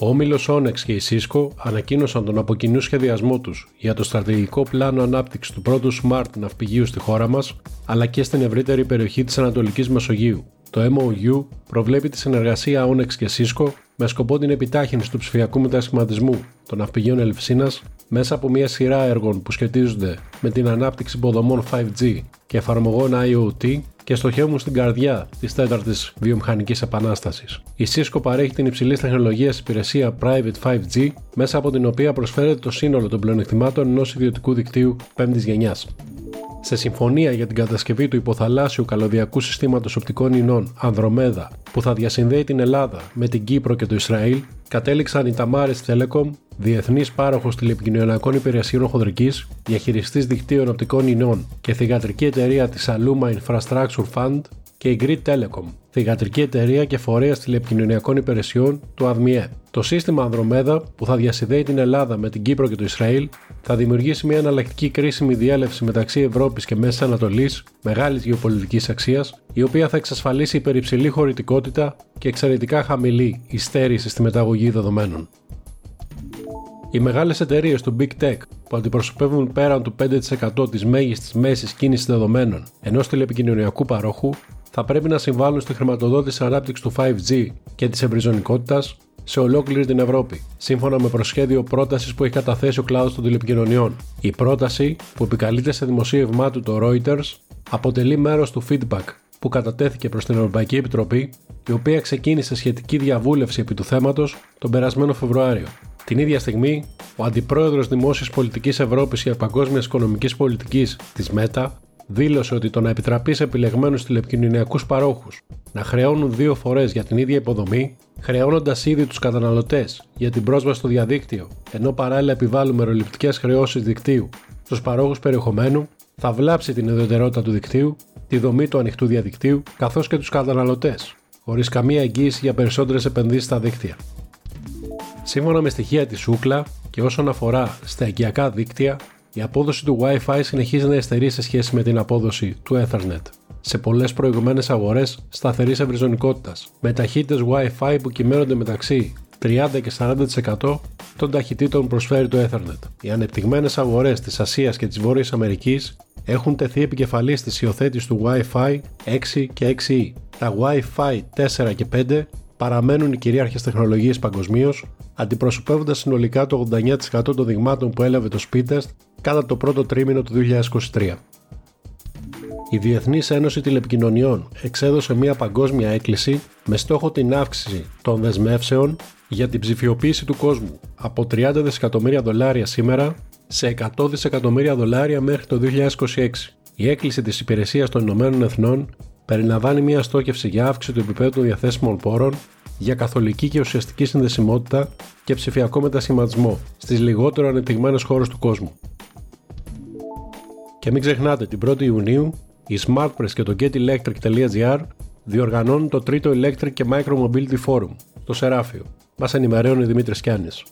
Ο όμιλος Onyx και η Cisco ανακοίνωσαν τον αποκοινού σχεδιασμό τους για το στρατηγικό πλάνο ανάπτυξης του πρώτου smart ναυπηγείου στη χώρα μας, αλλά και στην ευρύτερη περιοχή της Ανατολικής Μεσογείου. Το MOU προβλέπει τη συνεργασία Onyx και Cisco με σκοπό την επιτάχυνση του ψηφιακού μετασχηματισμού των ναυπηγείων Ελευσίνας μέσα από μια σειρά έργων που σχετίζονται με την ανάπτυξη υποδομών 5G και εφαρμογών IoT και στοχεύουν στην καρδιά της τέταρτης βιομηχανικής επανάστασης. Η Cisco παρέχει την υψηλή τεχνολογία υπηρεσία Private 5G, μέσα από την οποία προσφέρεται το σύνολο των πλεονεκτημάτων ενός ιδιωτικού δικτύου 5η γενιάς. Σε συμφωνία για την κατασκευή του υποθαλάσσιου καλωδιακού συστήματος οπτικών ινών Ανδρομέδα που θα διασυνδέει την Ελλάδα με την Κύπρο και το Ισραήλ, κατέληξαν οι Tamaris Telecom, διεθνής πάροχος τηλεπικοινωνιακών υπηρεσιών χοντρικής, διαχειριστής δικτύων οπτικών ινών και θηγατρική εταιρεία της Aluma Infrastructure Fund και η Grid Telecom, θηγατρική εταιρεία και φορέα τηλεπικοινωνιακών υπηρεσιών του ΑΔΜΙΕ. Το σύστημα Ανδρομέδα, που θα διασυνδέει την Ελλάδα με την Κύπρο και το Ισραήλ, θα δημιουργήσει μια εναλλακτική κρίσιμη διέλευση μεταξύ Ευρώπης και Μέσης Ανατολής μεγάλης γεωπολιτικής αξίας, η οποία θα εξασφαλίσει υπερυψηλή χωρητικότητα και εξαιρετικά χαμηλή υστέρηση στη μεταγωγή δεδομένων. Οι μεγάλες εταιρείες του Big Tech που αντιπροσωπεύουν πέραν του 5% της μέγιστης μέσης κίνησης δεδομένων ενός τηλεπικοινωνιακού παρόχου θα πρέπει να συμβάλλουν στη χρηματοδότηση ανάπτυξης του 5G και της ευρυζωνικότητας σε ολόκληρη την Ευρώπη, σύμφωνα με προσχέδιο πρότασης που έχει καταθέσει ο κλάδος των τηλεπικοινωνιών. Η πρόταση, που επικαλείται σε δημοσίευμά του το Reuters, αποτελεί μέρος του feedback που κατατέθηκε προς την Ευρωπαϊκή Επιτροπή, η οποία ξεκίνησε σχετική διαβούλευση επί του θέματος τον περασμένο Φεβρουάριο. Την ίδια στιγμή, ο Αντιπρόεδρος Δημόσιας Πολιτικής Ευρώπης και Παγκόσμιας Οικονομικής Πολιτικής της ΜΕΤΑ δήλωσε ότι το να επιτραπείς σε επιλεγμένους τηλεπικοινωνιακούς παρόχους να χρεώνουν δύο φορές για την ίδια υποδομή, χρεώνοντας ήδη τους καταναλωτές για την πρόσβαση στο διαδίκτυο, ενώ παράλληλα επιβάλλουν μεροληπτικέ χρεώσεις δικτύου στους παρόχους περιεχομένου, θα βλάψει την ιδιαιτερότητα του δικτύου, τη δομή του ανοιχτού διαδικτύου καθώς και τους καταναλωτές, χωρίς καμία εγγύηση για περισσότερες επενδύσεις στα δίκτυα. Σύμφωνα με στοιχεία της Σούκλα και όσον αφορά στα οικιακά δίκτυα, η απόδοση του Wi-Fi συνεχίζει να εστερεί σε σχέση με την απόδοση του Ethernet. Σε πολλές προηγουμένες αγορές σταθερή ευρυζωνικότητας, με ταχύτητες Wi-Fi που κυμαίνονται μεταξύ 30 και 40% των ταχυτήτων που προσφέρει το Ethernet. Οι ανεπτυγμένες αγορές της Ασίας και της Βόρειας Αμερικής έχουν τεθεί επικεφαλής της υιοθέτησης του Wi-Fi 6 και 6E. Τα Wi-Fi 4 και 5 παραμένουν οι κυρίαρχες τεχνολογίες παγκοσμίως, αντιπροσωπεύοντας συνολικά το 89% των δειγμάτων που έλαβε το Speedtest κατά το πρώτο τρίμηνο του 2023. Η Διεθνής Ένωση Τηλεπικοινωνιών εξέδωσε μια παγκόσμια έκκληση με στόχο την αύξηση των δεσμεύσεων για την ψηφιοποίηση του κόσμου από 30 δισεκατομμύρια δολάρια σήμερα σε 100 δισεκατομμύρια δολάρια μέχρι το 2026. Η έκκληση της Υπηρεσίας των Ηνωμένων Εθνών περιλαμβάνει μια στόχευση για αύξηση του επίπεδου των διαθέσιμων πόρων για καθολική και ουσιαστική συνδεσιμότητα και ψηφιακό μετασχηματισμό στις λιγότερο ανεπτυγμένες χώρες του κόσμου. Και μην ξεχνάτε, την 1η Ιουνίου η SmartPress και το GetElectric.gr διοργανώνουν το τρίτο Electric και Micro Mobility Forum, το Σεράφιο. Μας ενημερώνει ο Δημήτρης Κιάννης.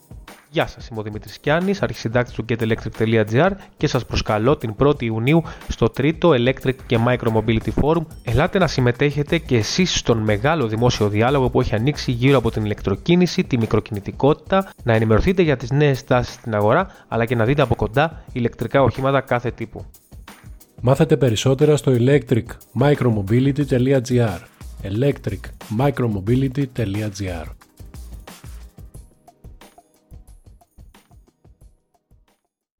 Γεια σας, είμαι ο Δημήτρης Κιάννης, αρχισυντάκτης του GetElectric.gr και σας προσκαλώ την 1η Ιουνίου στο τρίτο Electric και Micro Mobility Forum. Ελάτε να συμμετέχετε και εσείς στον μεγάλο δημόσιο διάλογο που έχει ανοίξει γύρω από την ηλεκτροκίνηση, τη μικροκινητικότητα, να ενημερωθείτε για τις νέες τάσεις στην αγορά, αλλά και να δείτε από κοντά ηλεκτρικά οχήματα κάθε τύπου. Μάθετε περισσότερα στο electricmicromobility.gr electricmicromobility.gr